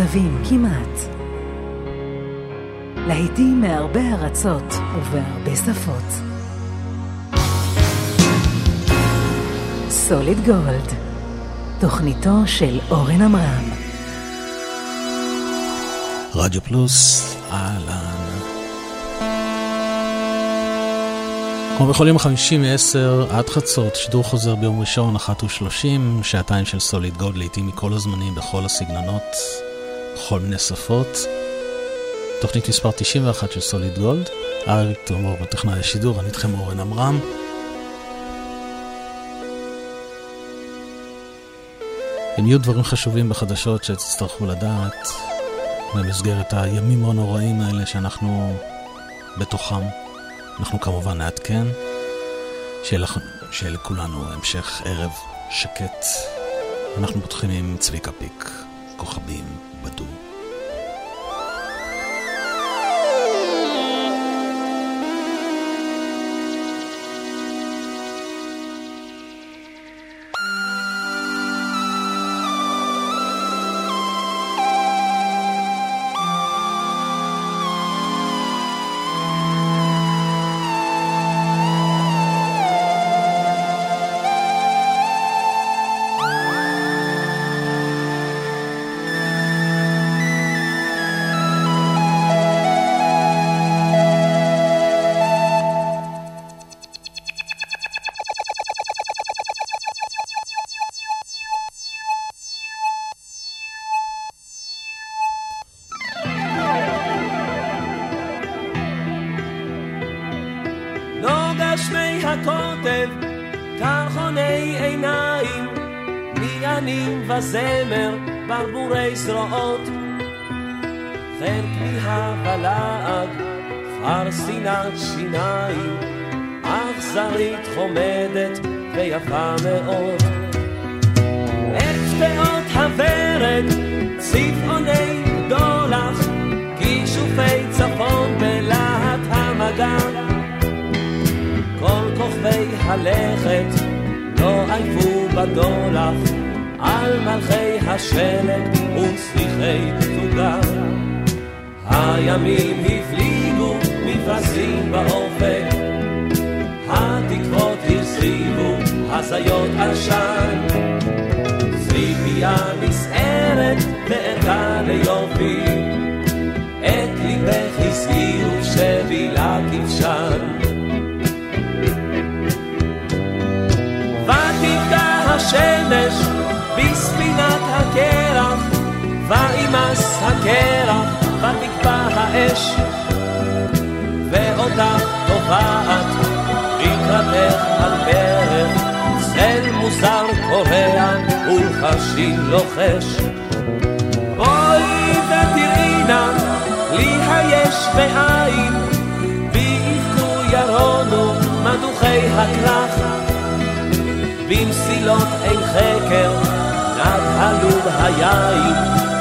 המקצבים, כמעט. להיטים מהרבה ארצות ובהרבה שפות. סוליד גולד, תוכניתו של אורן עמרם. רדיו פלוס, אהלן. כמו בכל יום חמישי מ-10 עד חצות, שידור חוזר ביום ראשון, אחת ושלושים, שעתיים של סוליד גוד, לעיתים מכל הזמנים, בכל הסגנונות, בכל מיני שפות. תוכנית מספר 91 של סוליד גולד, אריק תומור בטכנאי השידור, אני איתכם אורן עמרם. אם יהיו דברים חשובים בחדשות שתצטרכו לדעת במסגרת הימים הנוראים האלה שאנחנו בתוכם. אנחנו כמובן נעדכן. שיהיה לכולנו המשך ערב שקט. אנחנו פותחים עם צביקה פיק, כוכבים בדו. הקרח, ותקפא האש, ואותך טובעת לקראתך על ברך, צל מוזר קורע ולחשים לוחש. בואי ותראי נא לי היש מאין, ויבכו ירונו מדוכי הכרך. במסילות אין חקר, נד הלוב היין,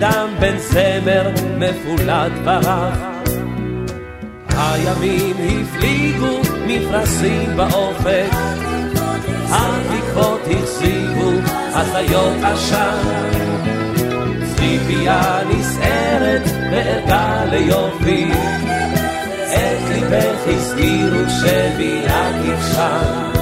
ורדם בן זמר מפולד ברח. הימים הפליגו מפרשים באופק, התקוות החזיבו הזיות עשן. ציפייה נסערת וערכה ליופי, את ליבך הסגירו שבי הכבשן.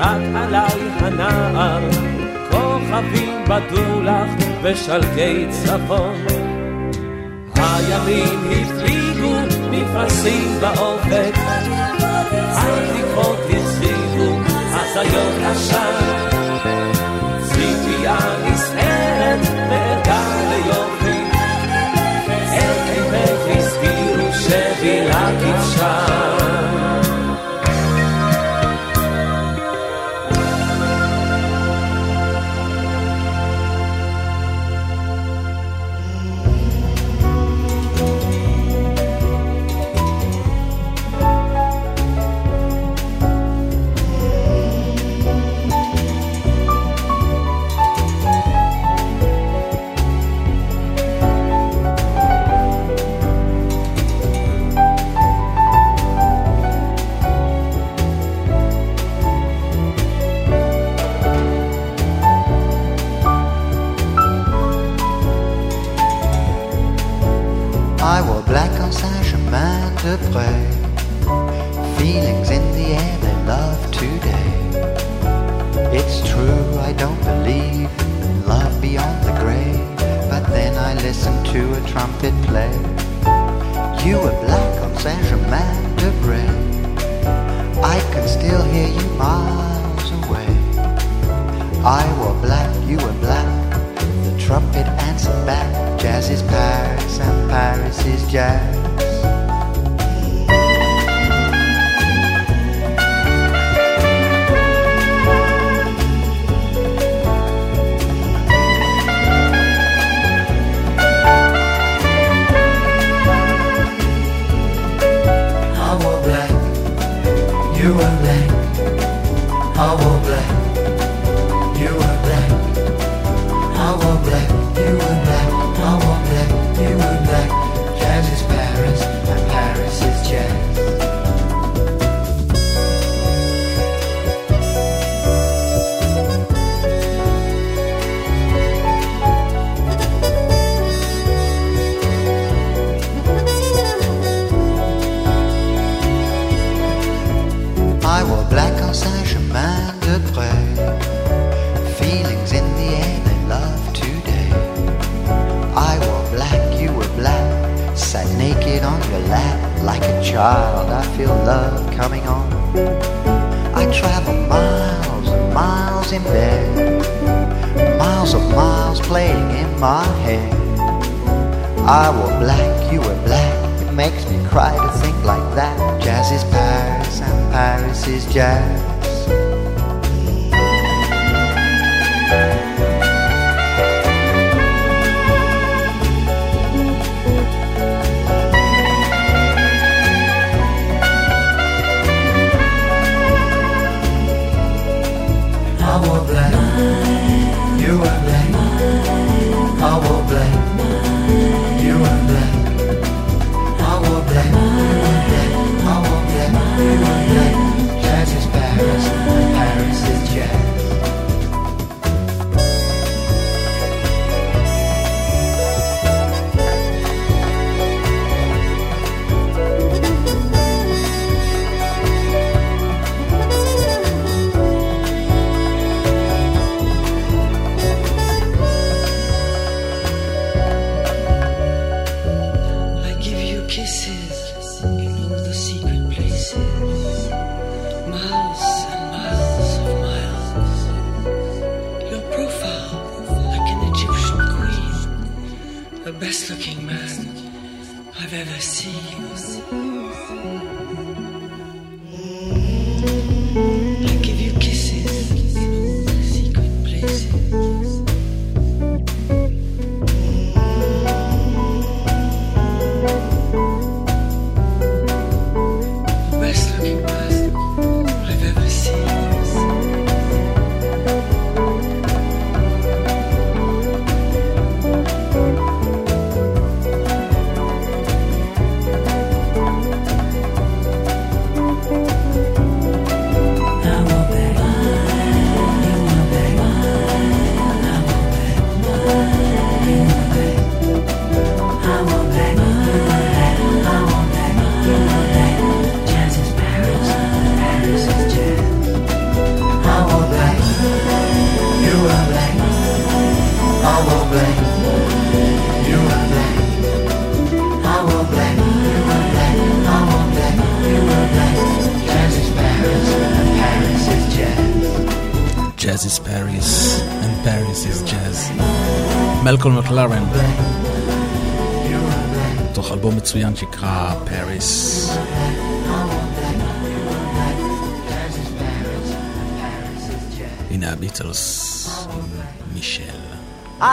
רק עליי הנער, כוכבים בדו לך בשלגי צפון. הימים הפליגו מפרשים באופק, התקוות הרחיבו הזיות עשן. ציפייה נסערת וערכה ליופי, את ליבך הזכירו שבילה כבשה.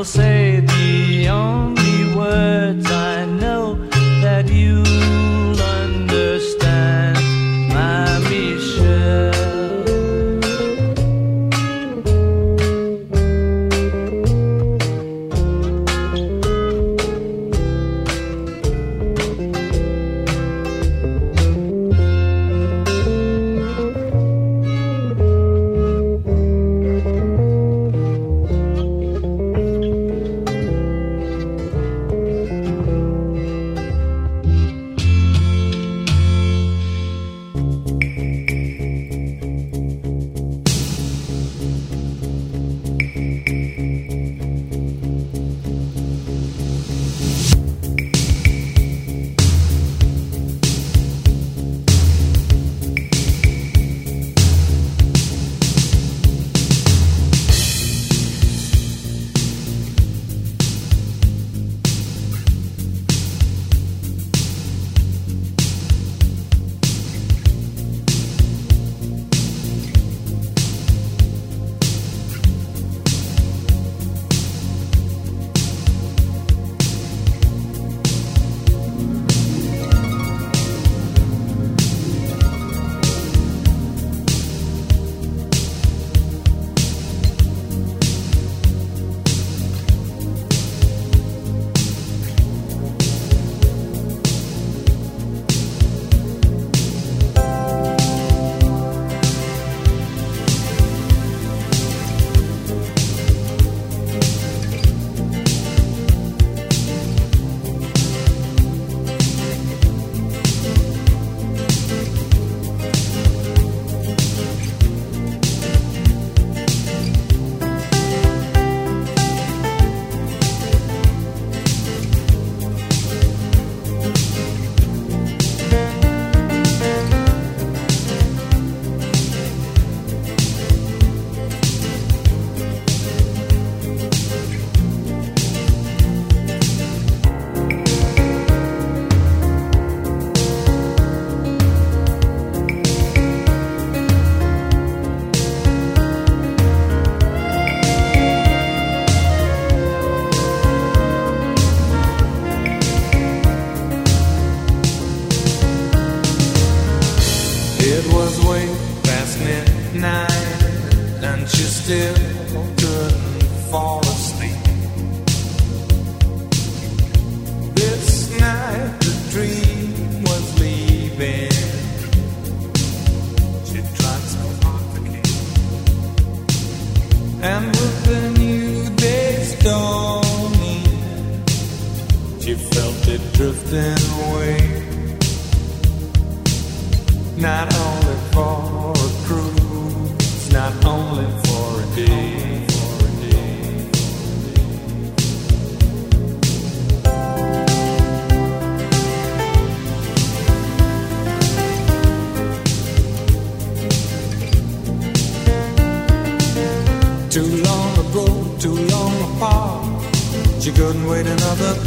yo sé.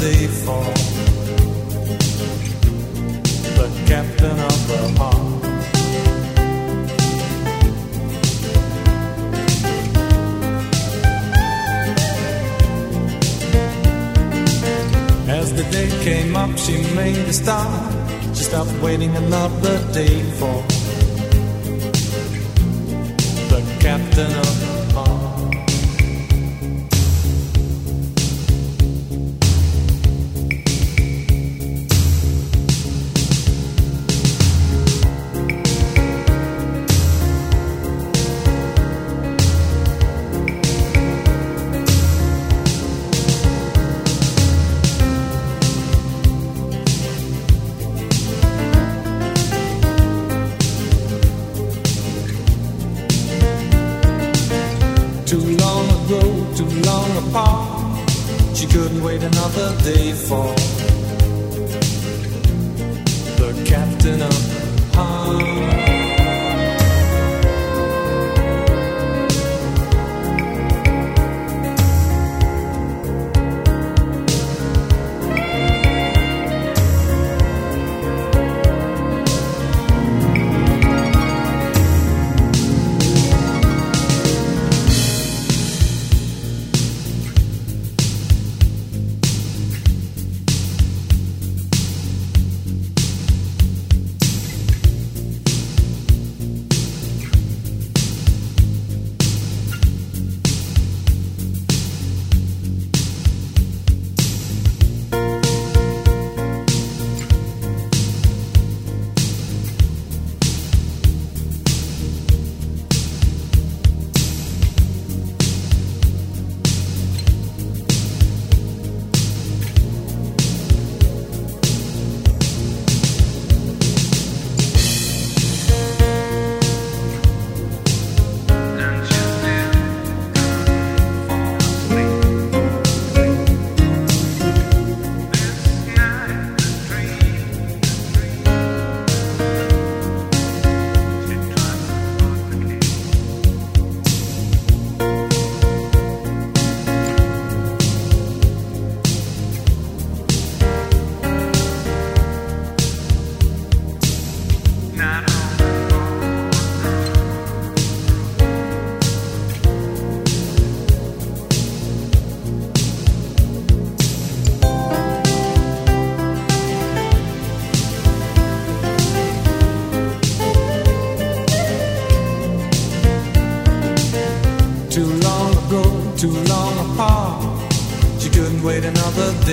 Day for the captain of the heart. As the day came up, she made a start. She stopped waiting another day for the captain of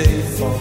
day.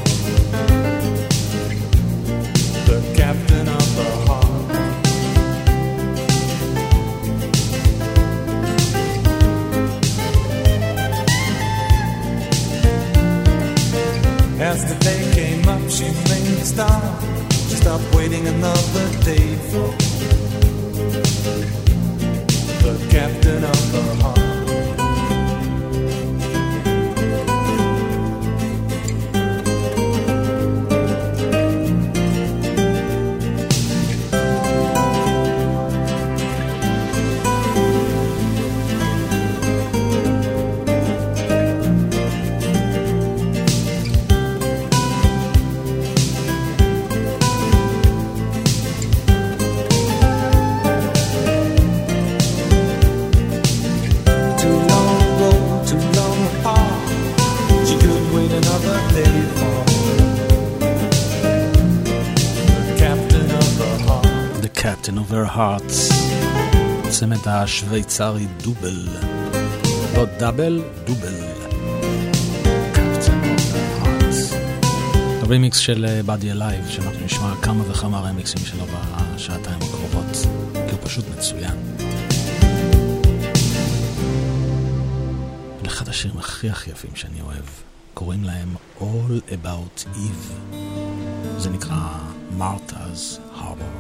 Hearts, צמד השוויצרי דובל. לא Double, דובל. הרימיקס של באדי אלייב, שאנחנו נשמע כמה וכמה רמיקסים שלו בשעתיים הקרובות, כי הוא פשוט מצוין. אחד השירים הכי הכי יפים שאני אוהב. שקוראים להם All About Eve. זה נקרא Martha's Harbor.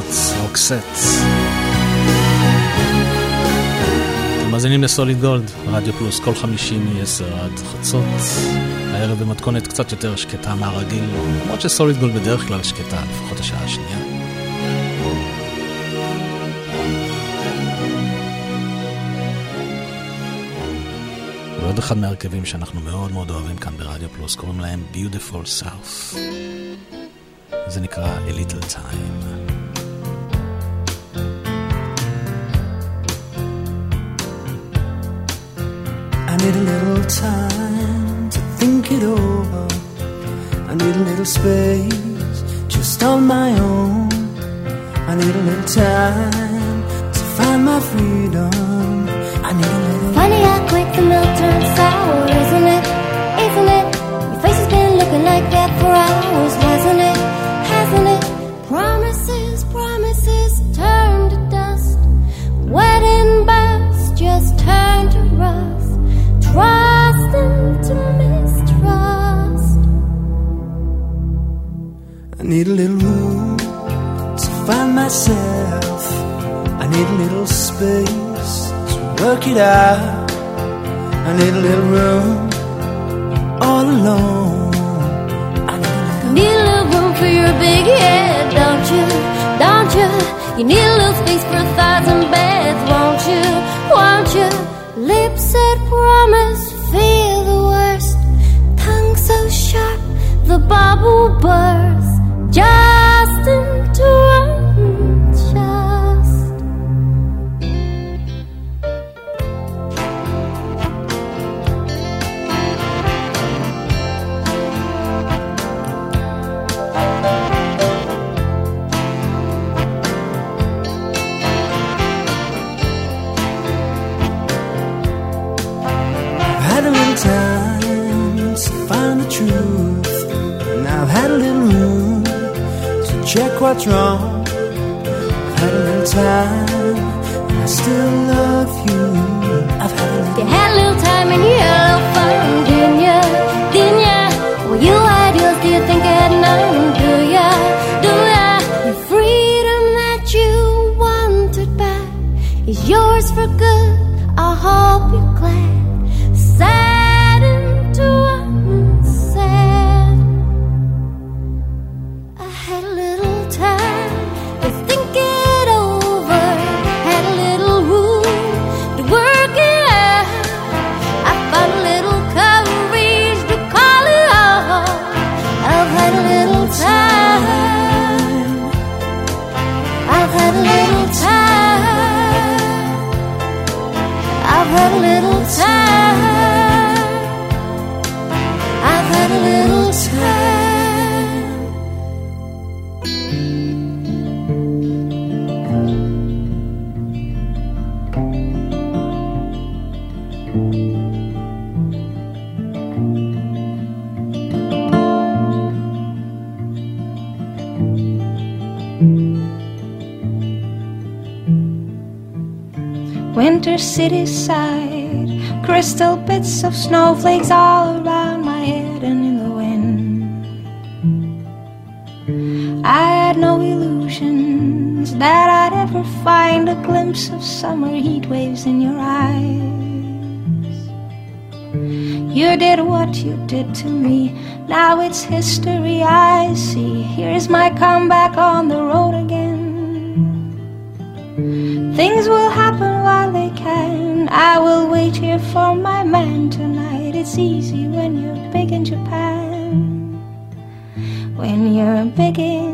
Heart, רוקסט. אתם מאזינים לסוליד גולד, רדיו פלוס, כל חמישי מ-10 עד חצות. הערב במתכונת קצת יותר שקטה מהרגיל, למרות שסוליד גולד בדרך כלל שקטה, לפחות השעה השנייה. ועוד אחד מהרכבים שאנחנו מאוד מאוד אוהבים כאן ברדיו פלוס, קוראים להם Beautiful South. זה נקרא A Little Time. Need a little time to think it over. I need a little space just on my own. I need a little time to find my freedom. I need a little. Funny how quick the milk turns sour, isn't it? Isn't it? Your face has been looking like that for hours, hasn't it? City side, crystal bits of snowflakes all around my head and in the wind. I had no illusions that I'd ever find a glimpse of summer heat waves in your eyes. You did what you did to me, now it's history I see. Here's my comeback on the road again. Things will happen. I will wait here for my man tonight. It's easy when you're big in Japan. When you're big in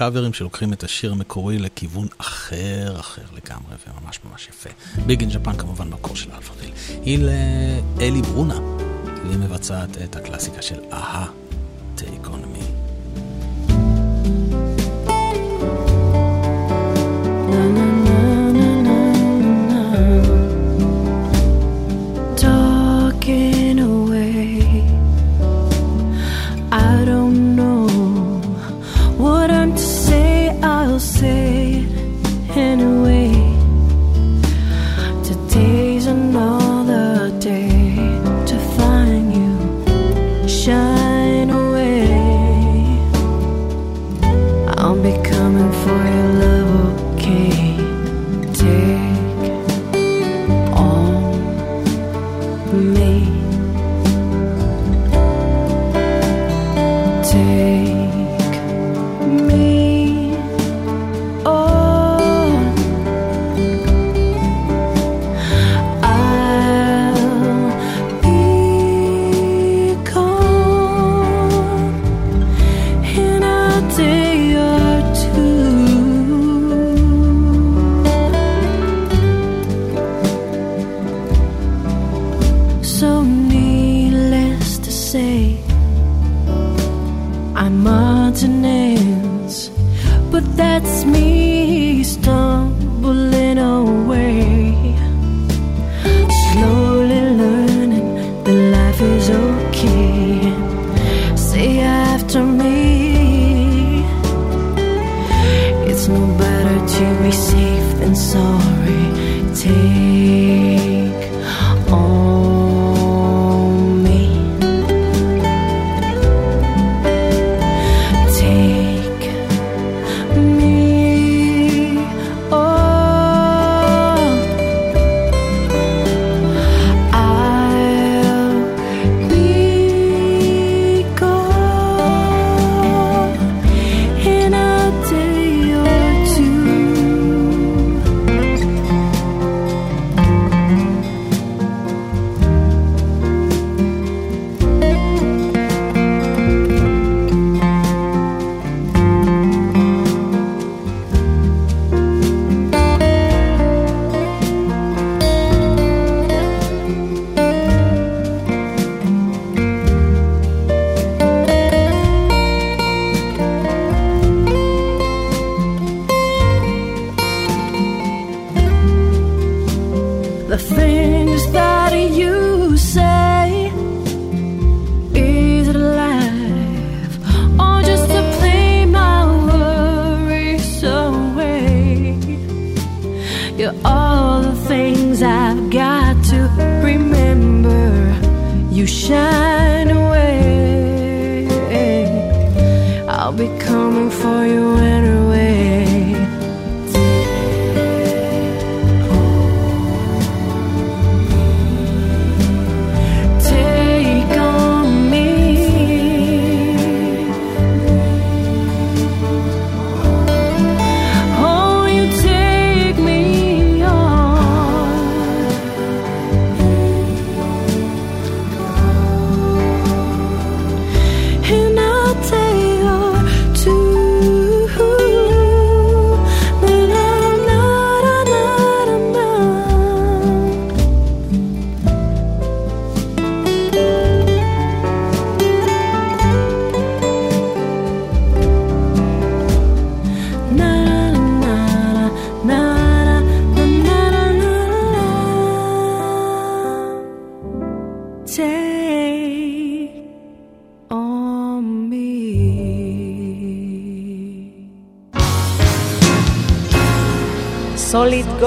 קאברים שלוקחים את השיר המקורי לכיוון אחר, אחר לגמרי, וממש ממש יפה. ביג אין ג'פן כמובן מקור של אלפרדיל. היא לאלי ברונה, והיא מבצעת את הקלאסיקה של אהה, תיקונומי.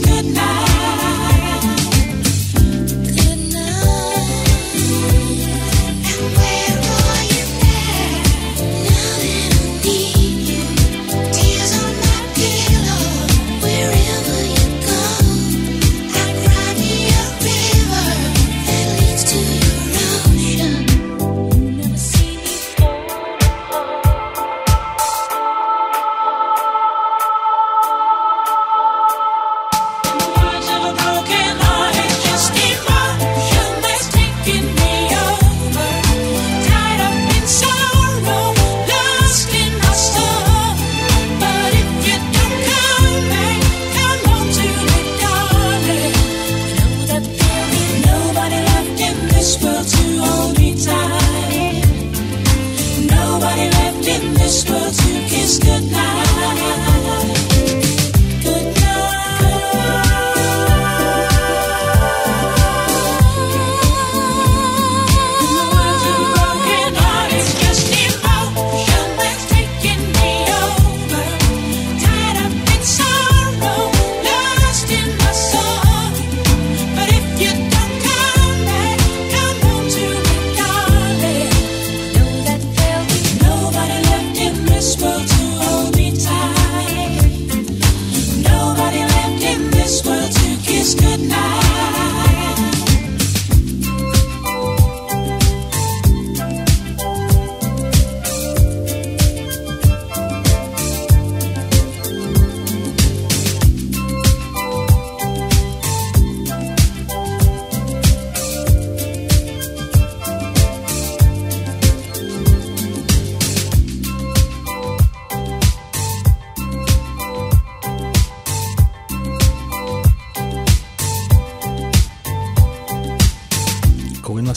Good night.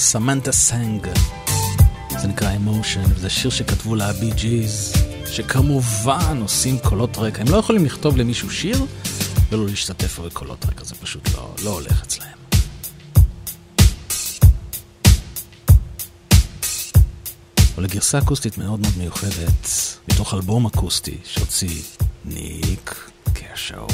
סמנטה סנג. זה נקרא Emotion, וזה שיר שכתבו לה הבי ג'יז, שכמובן עושים קולות רקע. הם לא יכולים לכתוב למישהו שיר ולא להשתתף בקולות רקע, זה פשוט לא, לא הולך אצלהם. ולגרסה אקוסטית מאוד מאוד מיוחדת, מתוך אלבום אקוסטי שהוציא ניק קשו.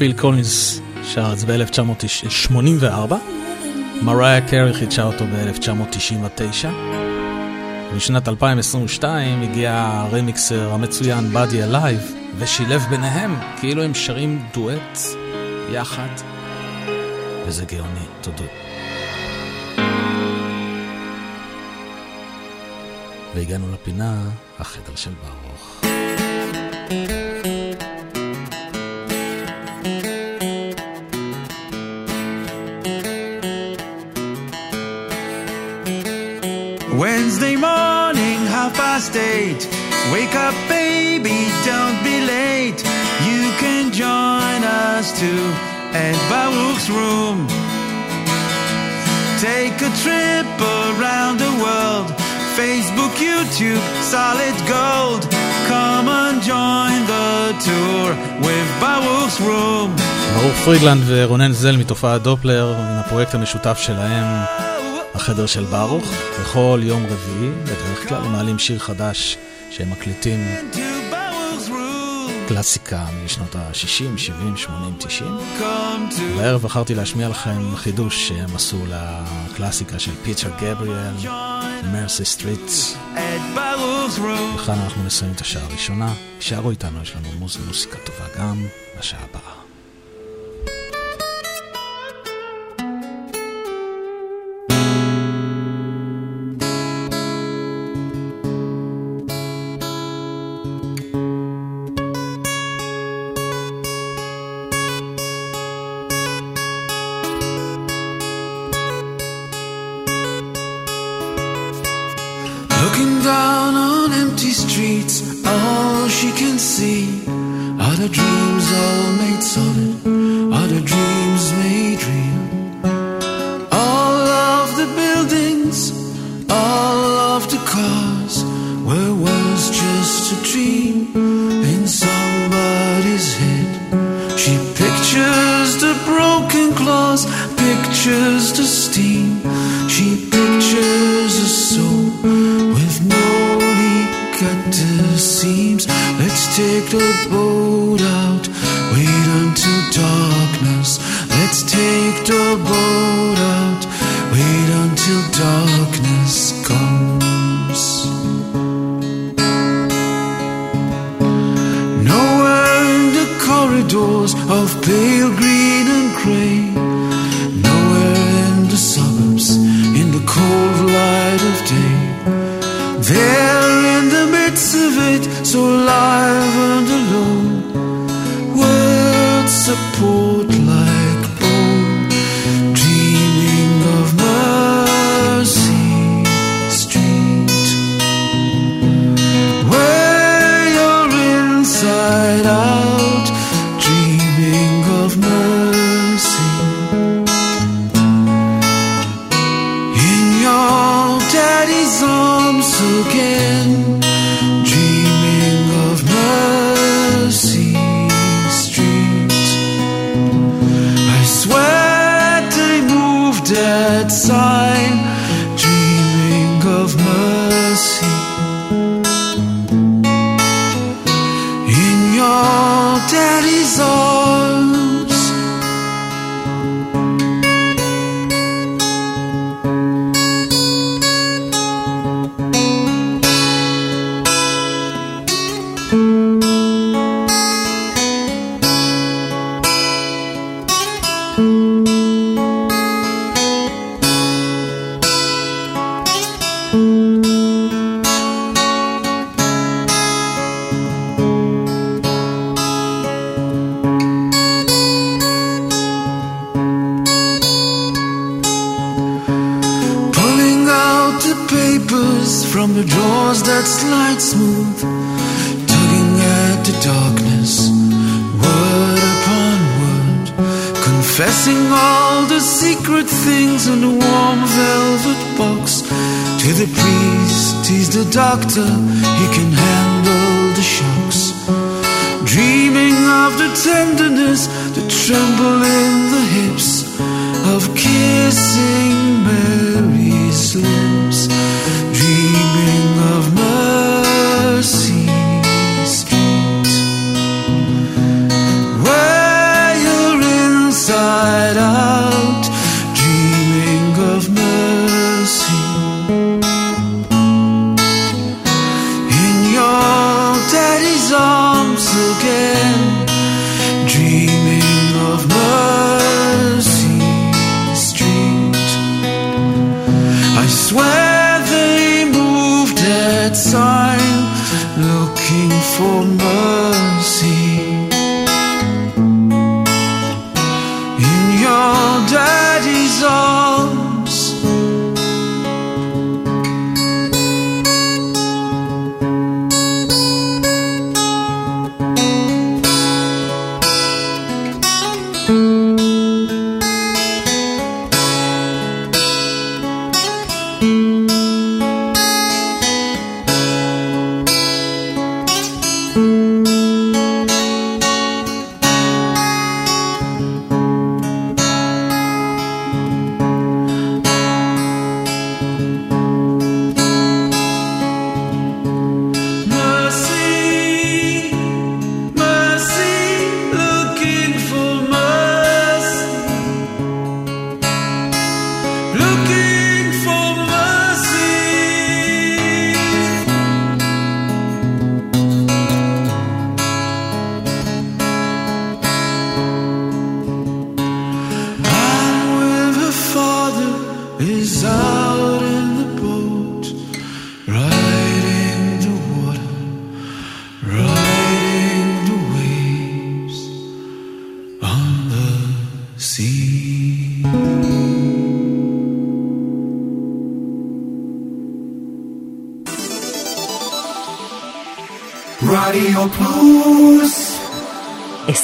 פיל קולינס שר את זה ב-1984, מריה קרי חידשה אותו ב-1999. בשנת 2022 הגיע ה remixer המצוין באדי אלייב ושילב ביניהם כאילו הם שרים דואט יחד, וזה גאוני, תודו. והגענו לפינה, החדר של ברוך. Wake up, baby, don't be late. You can join us too at Baruch's room. Take a trip around the world. Facebook, YouTube, solid gold. Come and join the tour with Baruch's room. ברוך פרידלנד ורונן זל מתופעת דופלר, מן הפרויקט המשותף שלהם. החדר של ברוך, בכל יום רביעי, בדרך כלל מעלים שיר חדש שהם מקליטים קלאסיקה משנות ה-60, 70, 80, 90. והערב בחרתי להשמיע לכם חידוש שהם עשו לקלאסיקה של פיטר גבריאל, Mercy Street. וכאן אנחנו נסיים את השעה הראשונה. הישארו איתנו, יש לנו מוז מוסיקה טובה גם בשעה הבאה. doors of pale green and grey. Nowhere in the suburbs, in the cold light of day. There in the midst of it, so alive and alone, words support.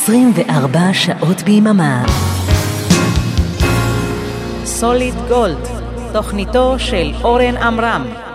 24 שעות ביממה. סוליד גולד, תוכניתו של אורן עמרם.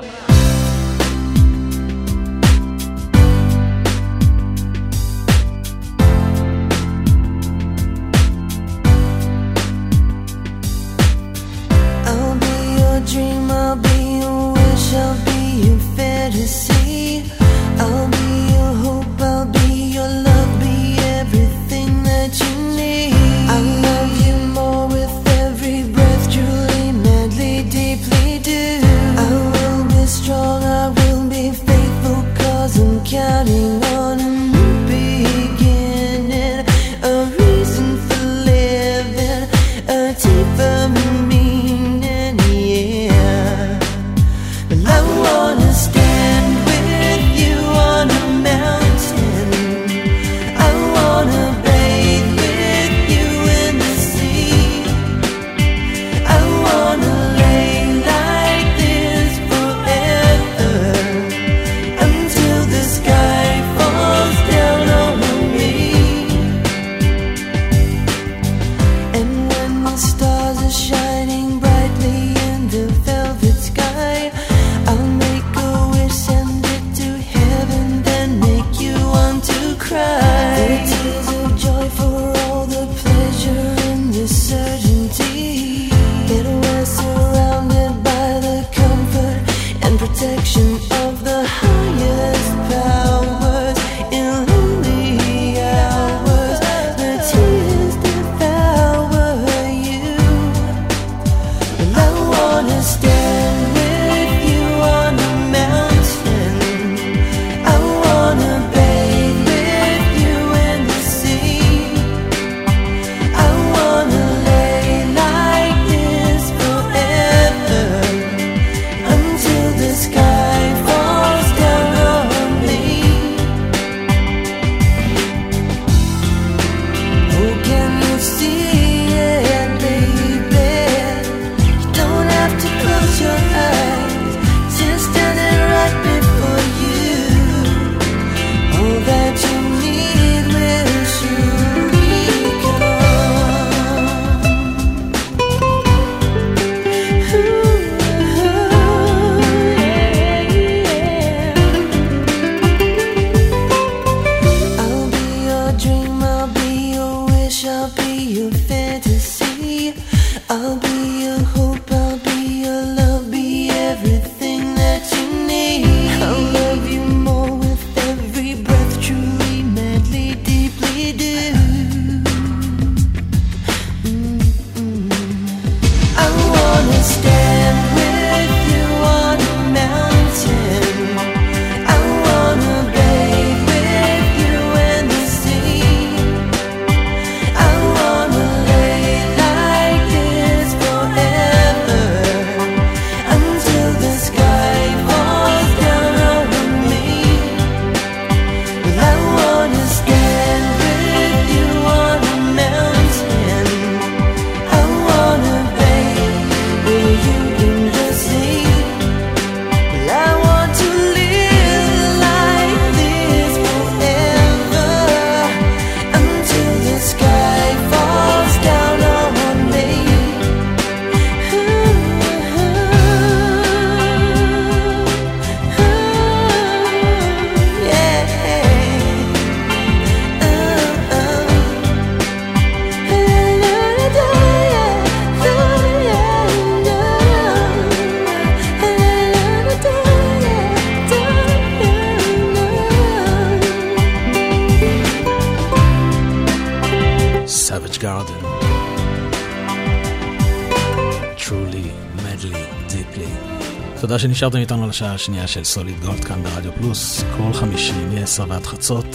שנשארתם איתנו לשעה השנייה של סוליד גולד כאן ברדיו פלוס, כל חמישי מ-10 ועד חצות.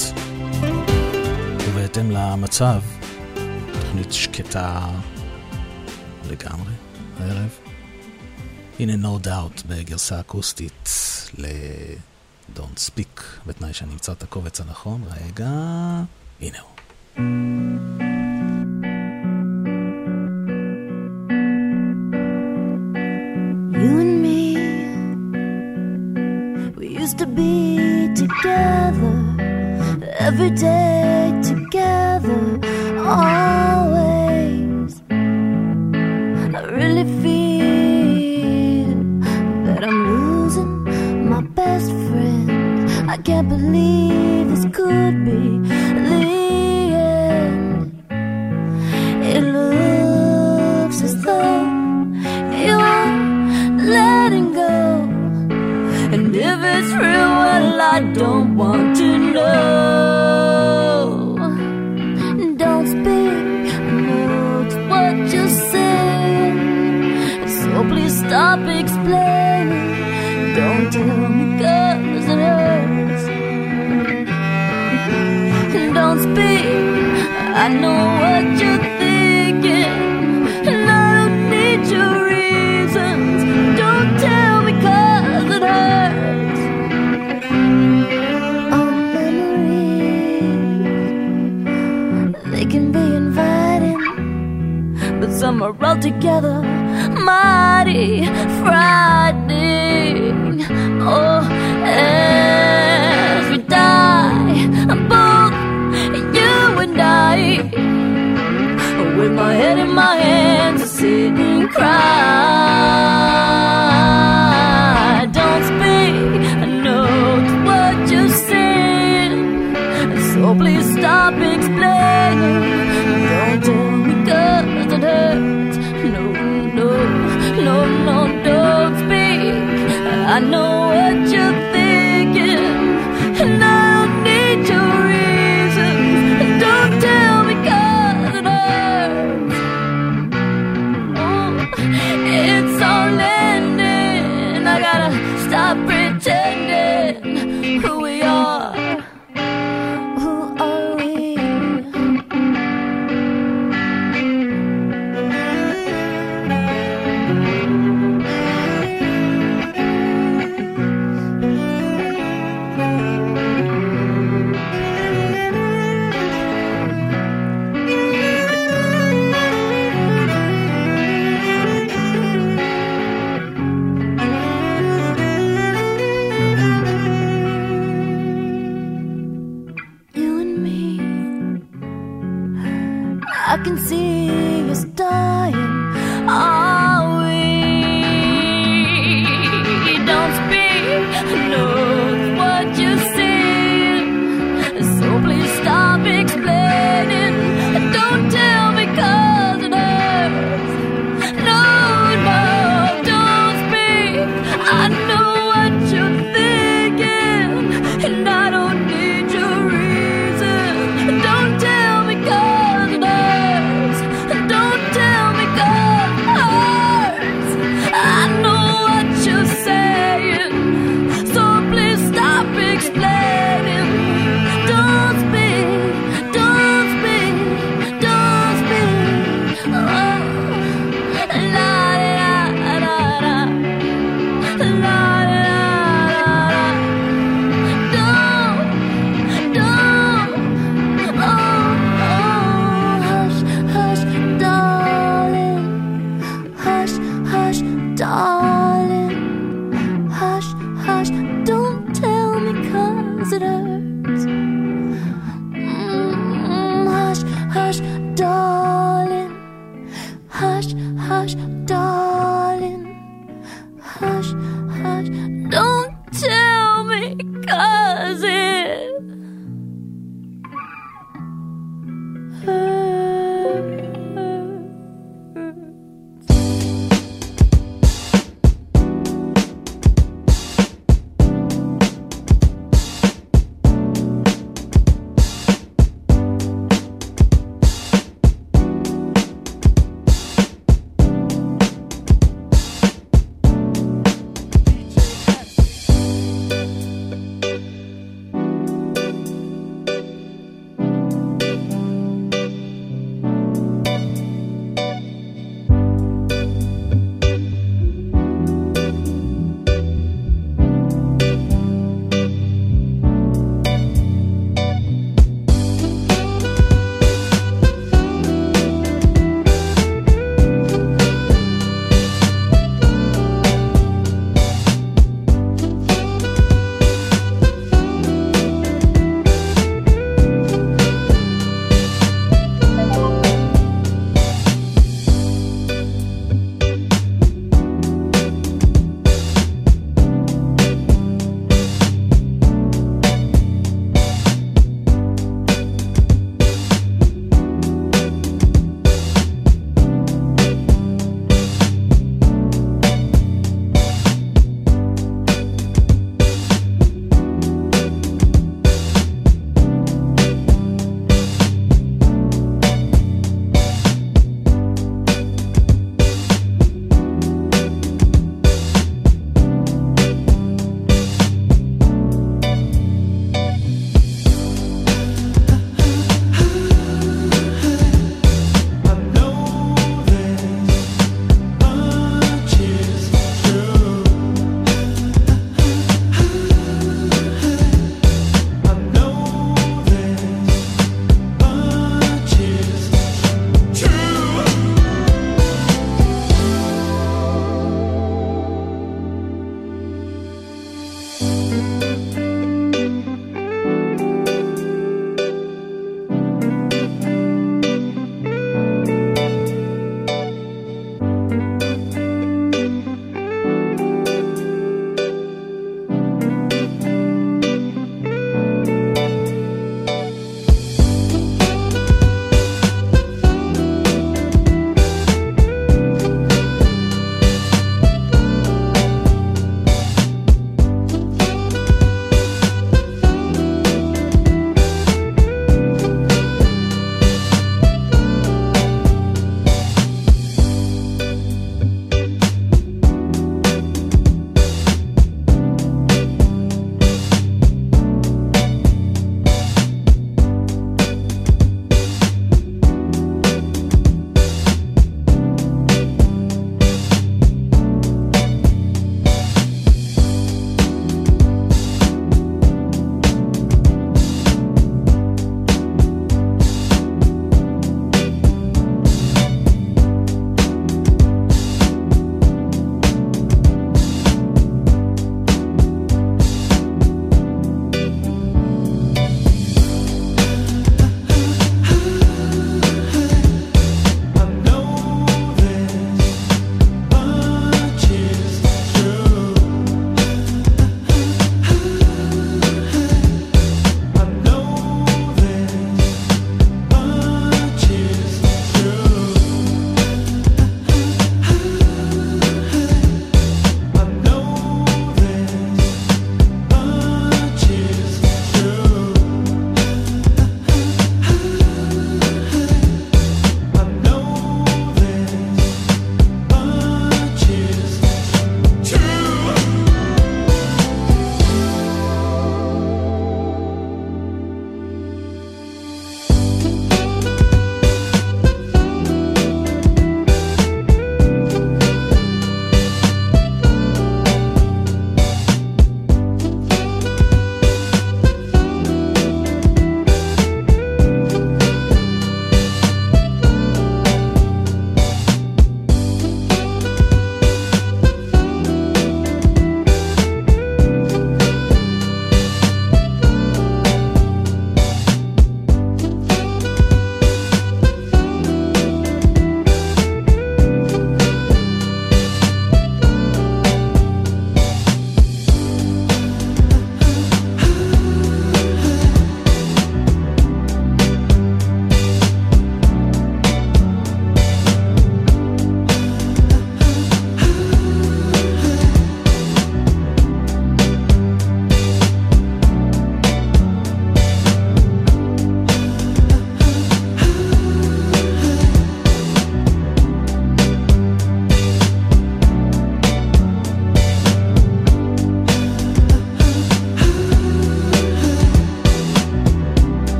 ובהתאם למצב, תוכנית שקטה לגמרי הערב. הנה No Doubt בגרסה אקוסטית ל... Don't Speak, בתנאי שאני אמצא את הקובץ הנכון. רגע, הנה הוא.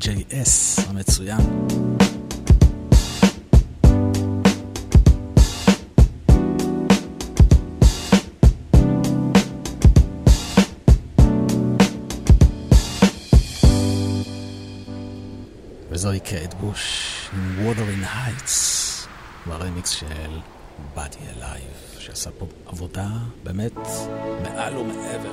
שעשה DJS המצוין. וזוהי קייט בוש עם Wuthering Heights ברמיקס של Body Alive שעשה פה עבודה באמת מעל ומעבר.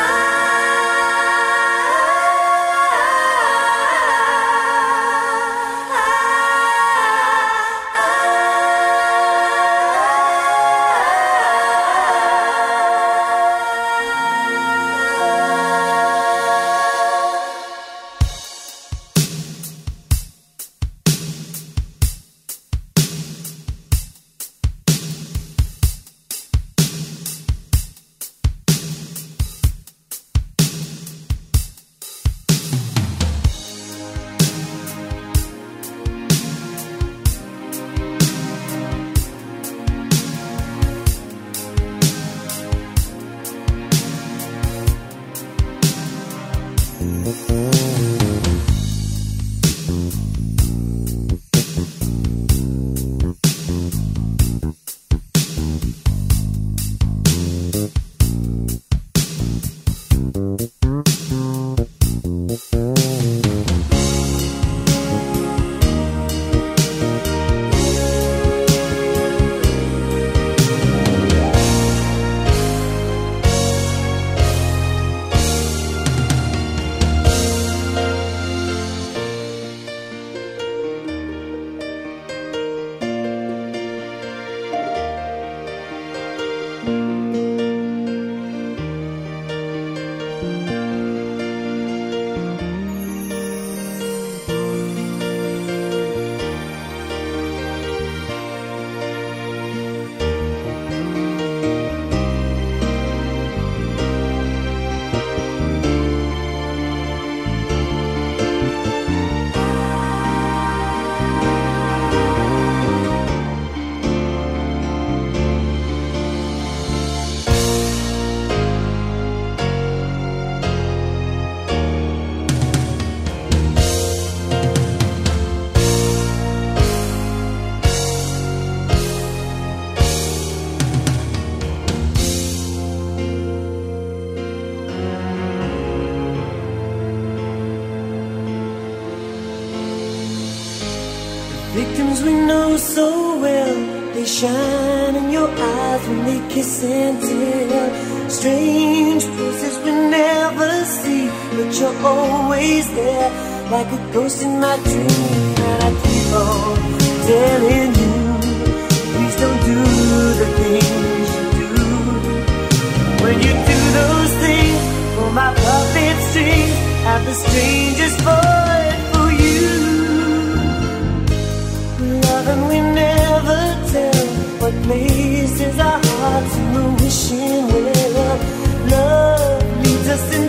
shine in your eyes when we kiss and tell. Strange places we never see, but you're always there, like a ghost in my dreams.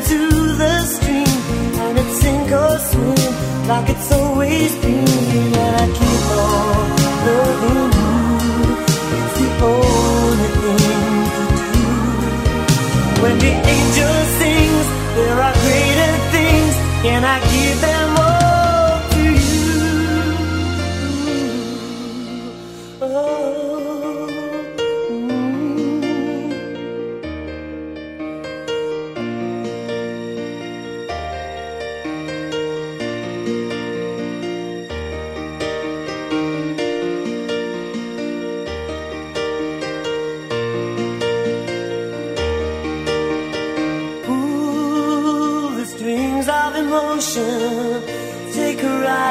into the stream and it sink or swim like it's always been. And I keep on loving you. It's the only thing to do. When the angel sings, there are greater things, and I give them all.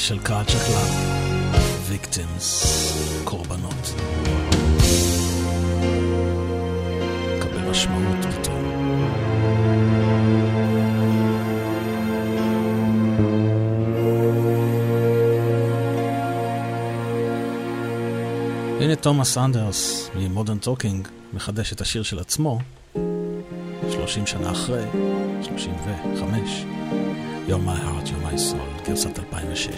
של קאלצ'ר קלאב, Victims, קורבנות. קבל משמעות פתאום. הנה תומאס אנדרס ממודרן טוקינג מחדש את השיר של עצמו 30 שנה אחרי, 35, יום מי הארט, יום מי סול. יוסף2006.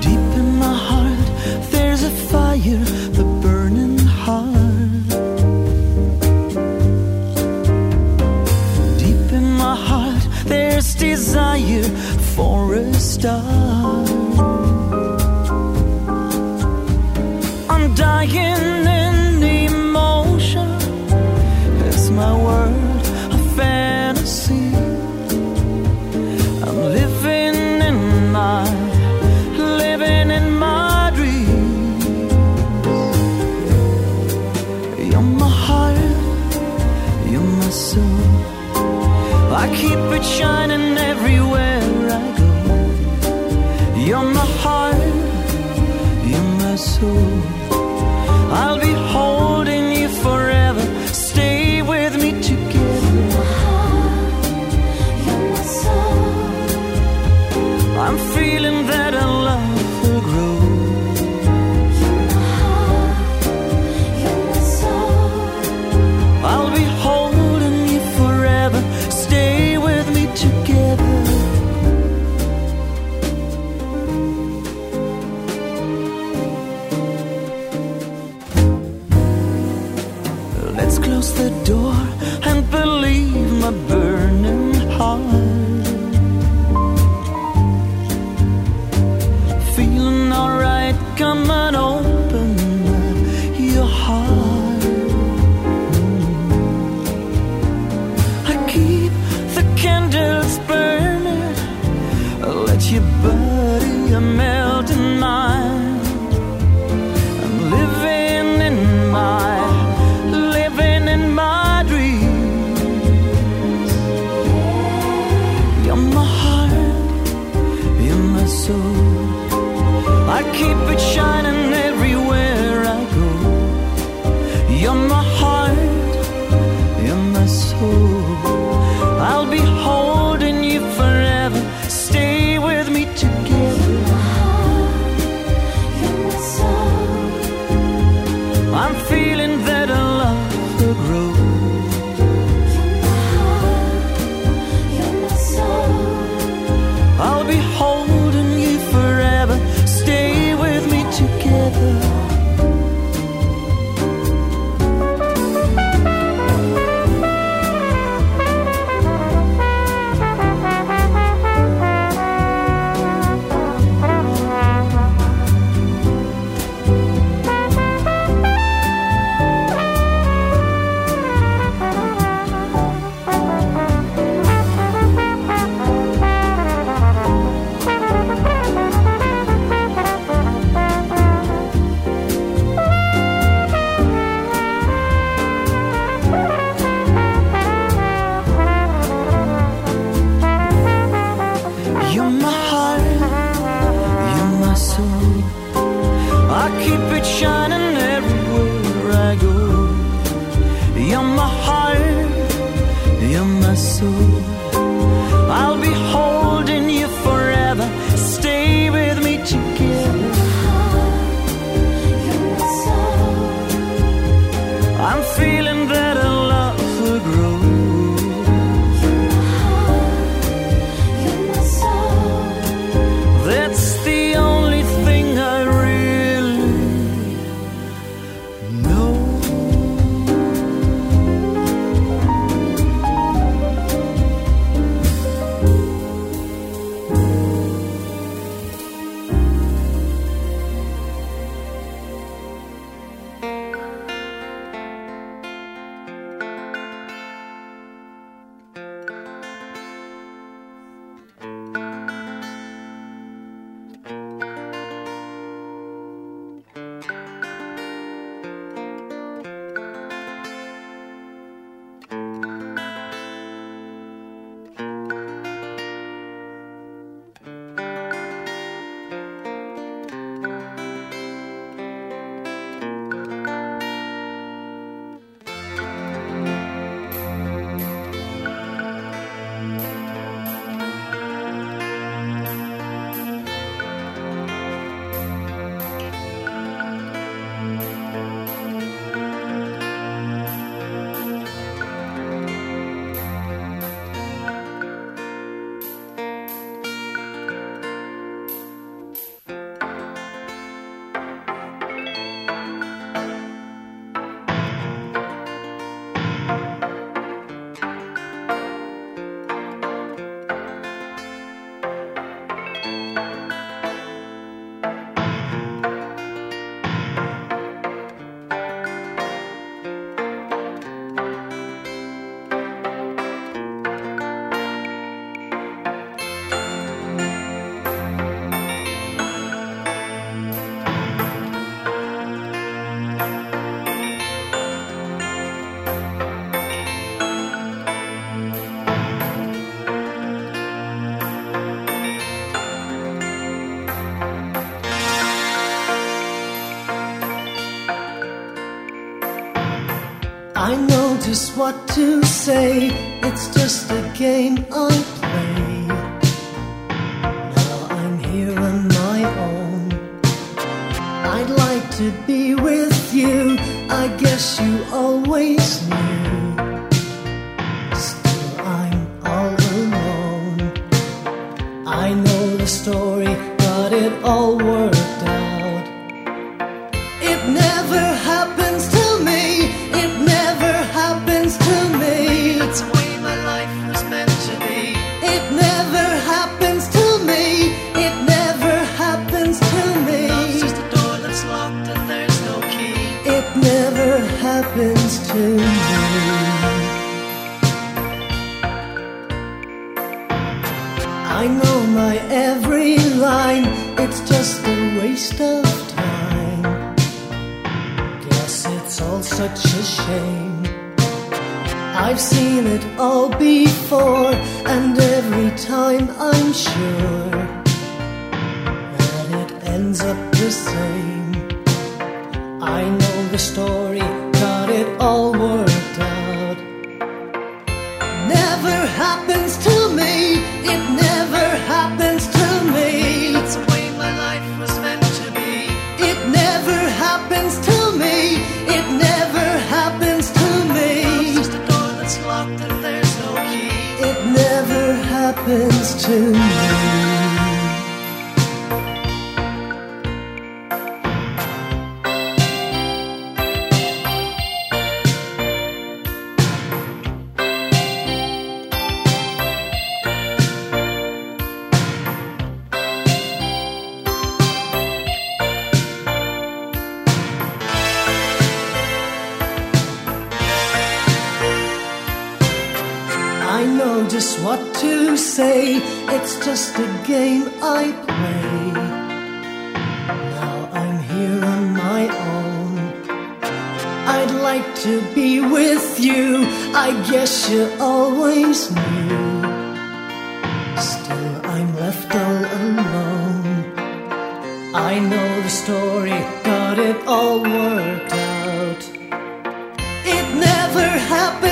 Deep in my heart there's a fire, the burning heart. Deep in my heart there's desire for a star. in emotion. My fantasy. I'm living in my living in my dreams. You're my heart, you're my soul. I keep it shining just what to say. It's just a game on what to say. It's just a game I play. Now I'm here on my own. I'd like to be with you. I guess you always knew. Still, I'm left all alone. I know the story, got it all worked out. It never happened.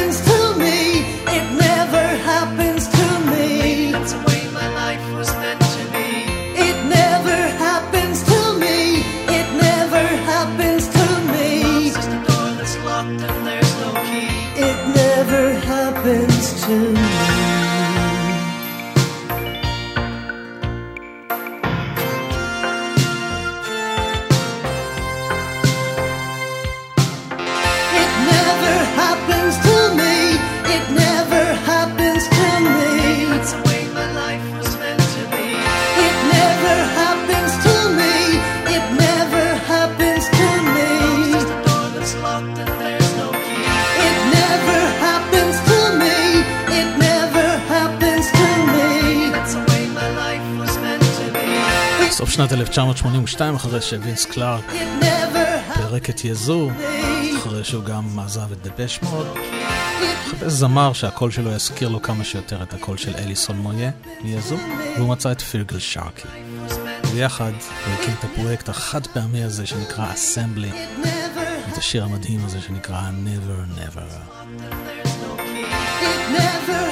1982, אחרי שווינס קלארק פירק את יאזו, אחרי שהוא גם עזב את דפש מוד. חיפש זמר שהקול שלו יזכיר לו כמה שיותר את הקול של אליסון מויה מיאזו, והוא מצא את פרגל שארקי. ויחד הוא הקים את הפרויקט החד פעמי הזה שנקרא אסמבלי, את השיר המדהים הזה שנקרא Never Never. הנה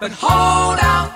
but hold out.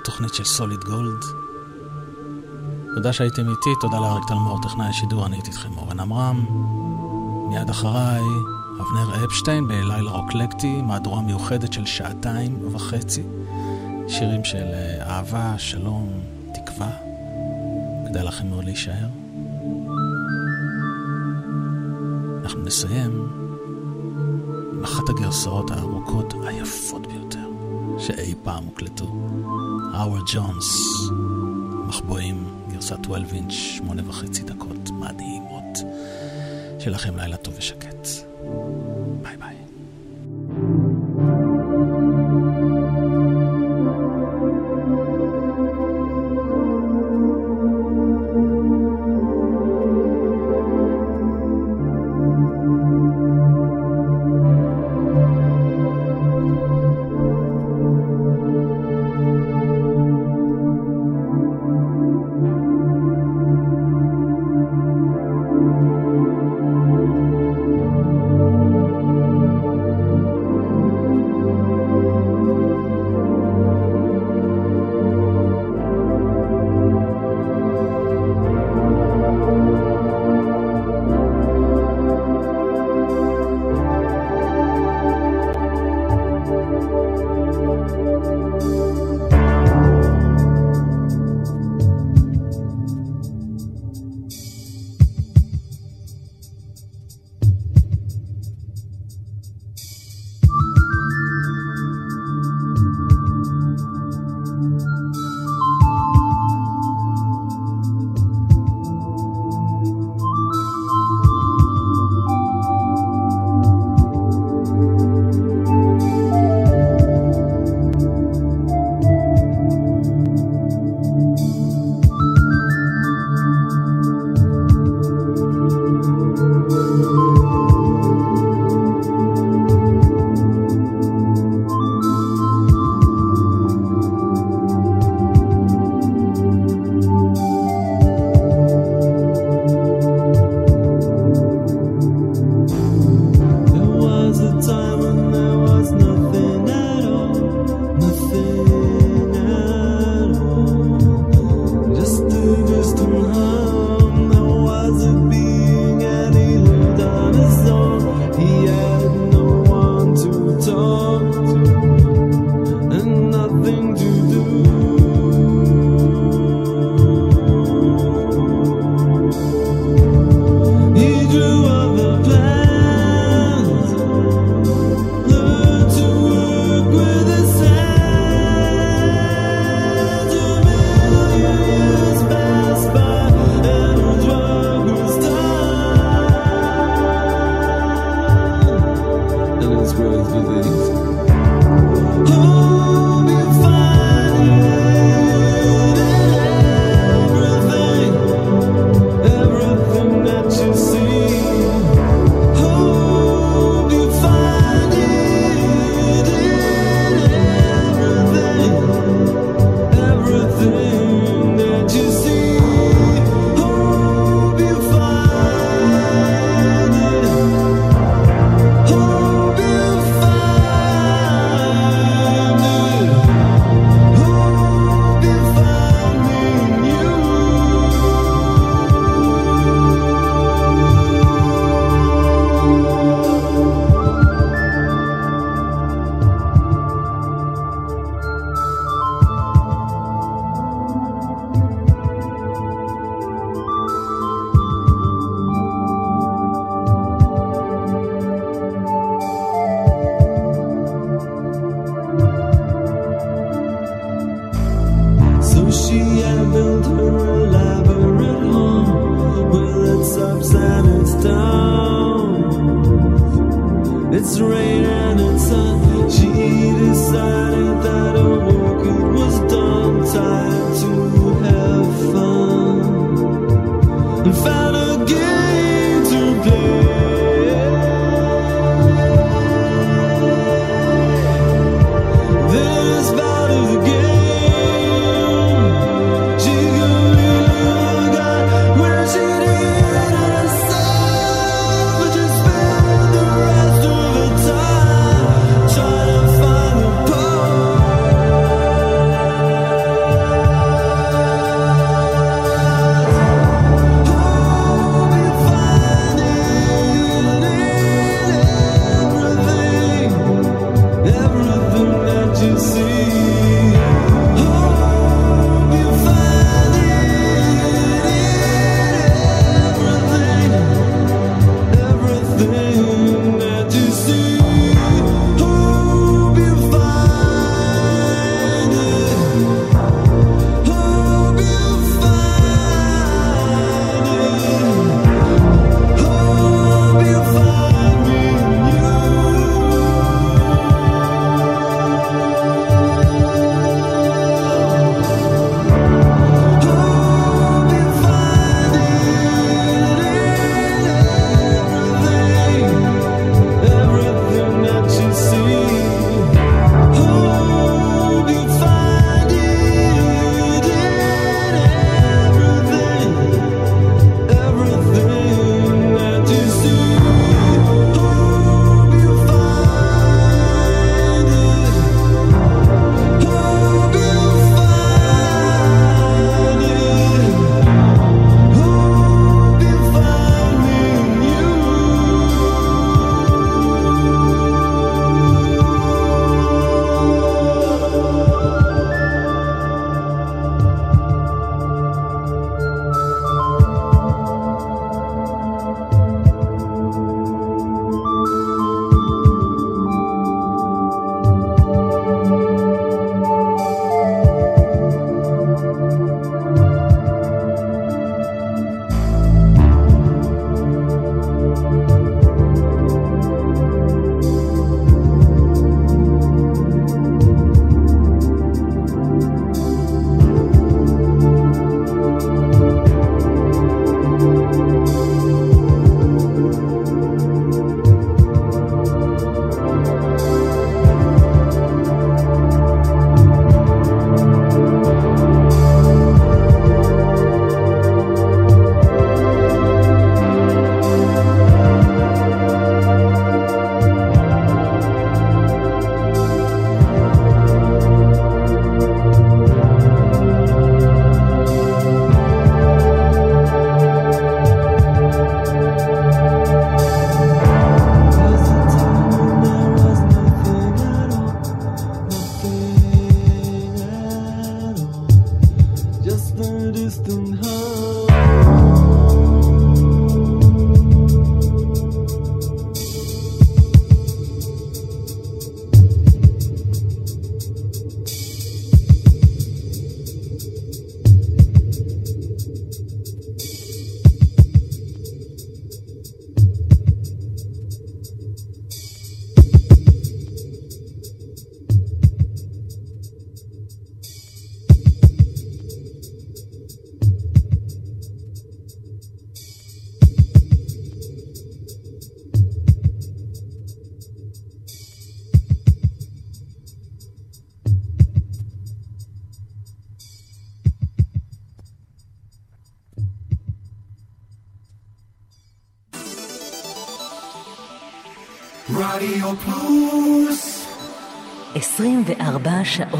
עוד תוכנית של סוליד גולד. תודה שהייתם איתי, תודה לאריק תלמור, טכנאי השידור, אני הייתי איתכם אורן עמרם. מיד אחריי, אבנר אפשטיין בלילה רוקלקטי, מהדורה מיוחדת של שעתיים וחצי. שירים של אה, אהבה, שלום, תקווה. כדאי לכם מאוד להישאר. אנחנו נסיים עם אחת הגרסאות הארוכות היפות. שאי פעם הוקלטו. האוורד ג'ונס, מחבואים, גרסת 12 אינץ', שמונה וחצי דקות מדהימות. שלכם לילה טוב ושקט.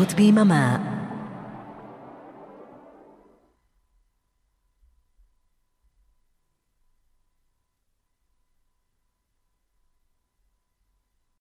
שעות ביממה.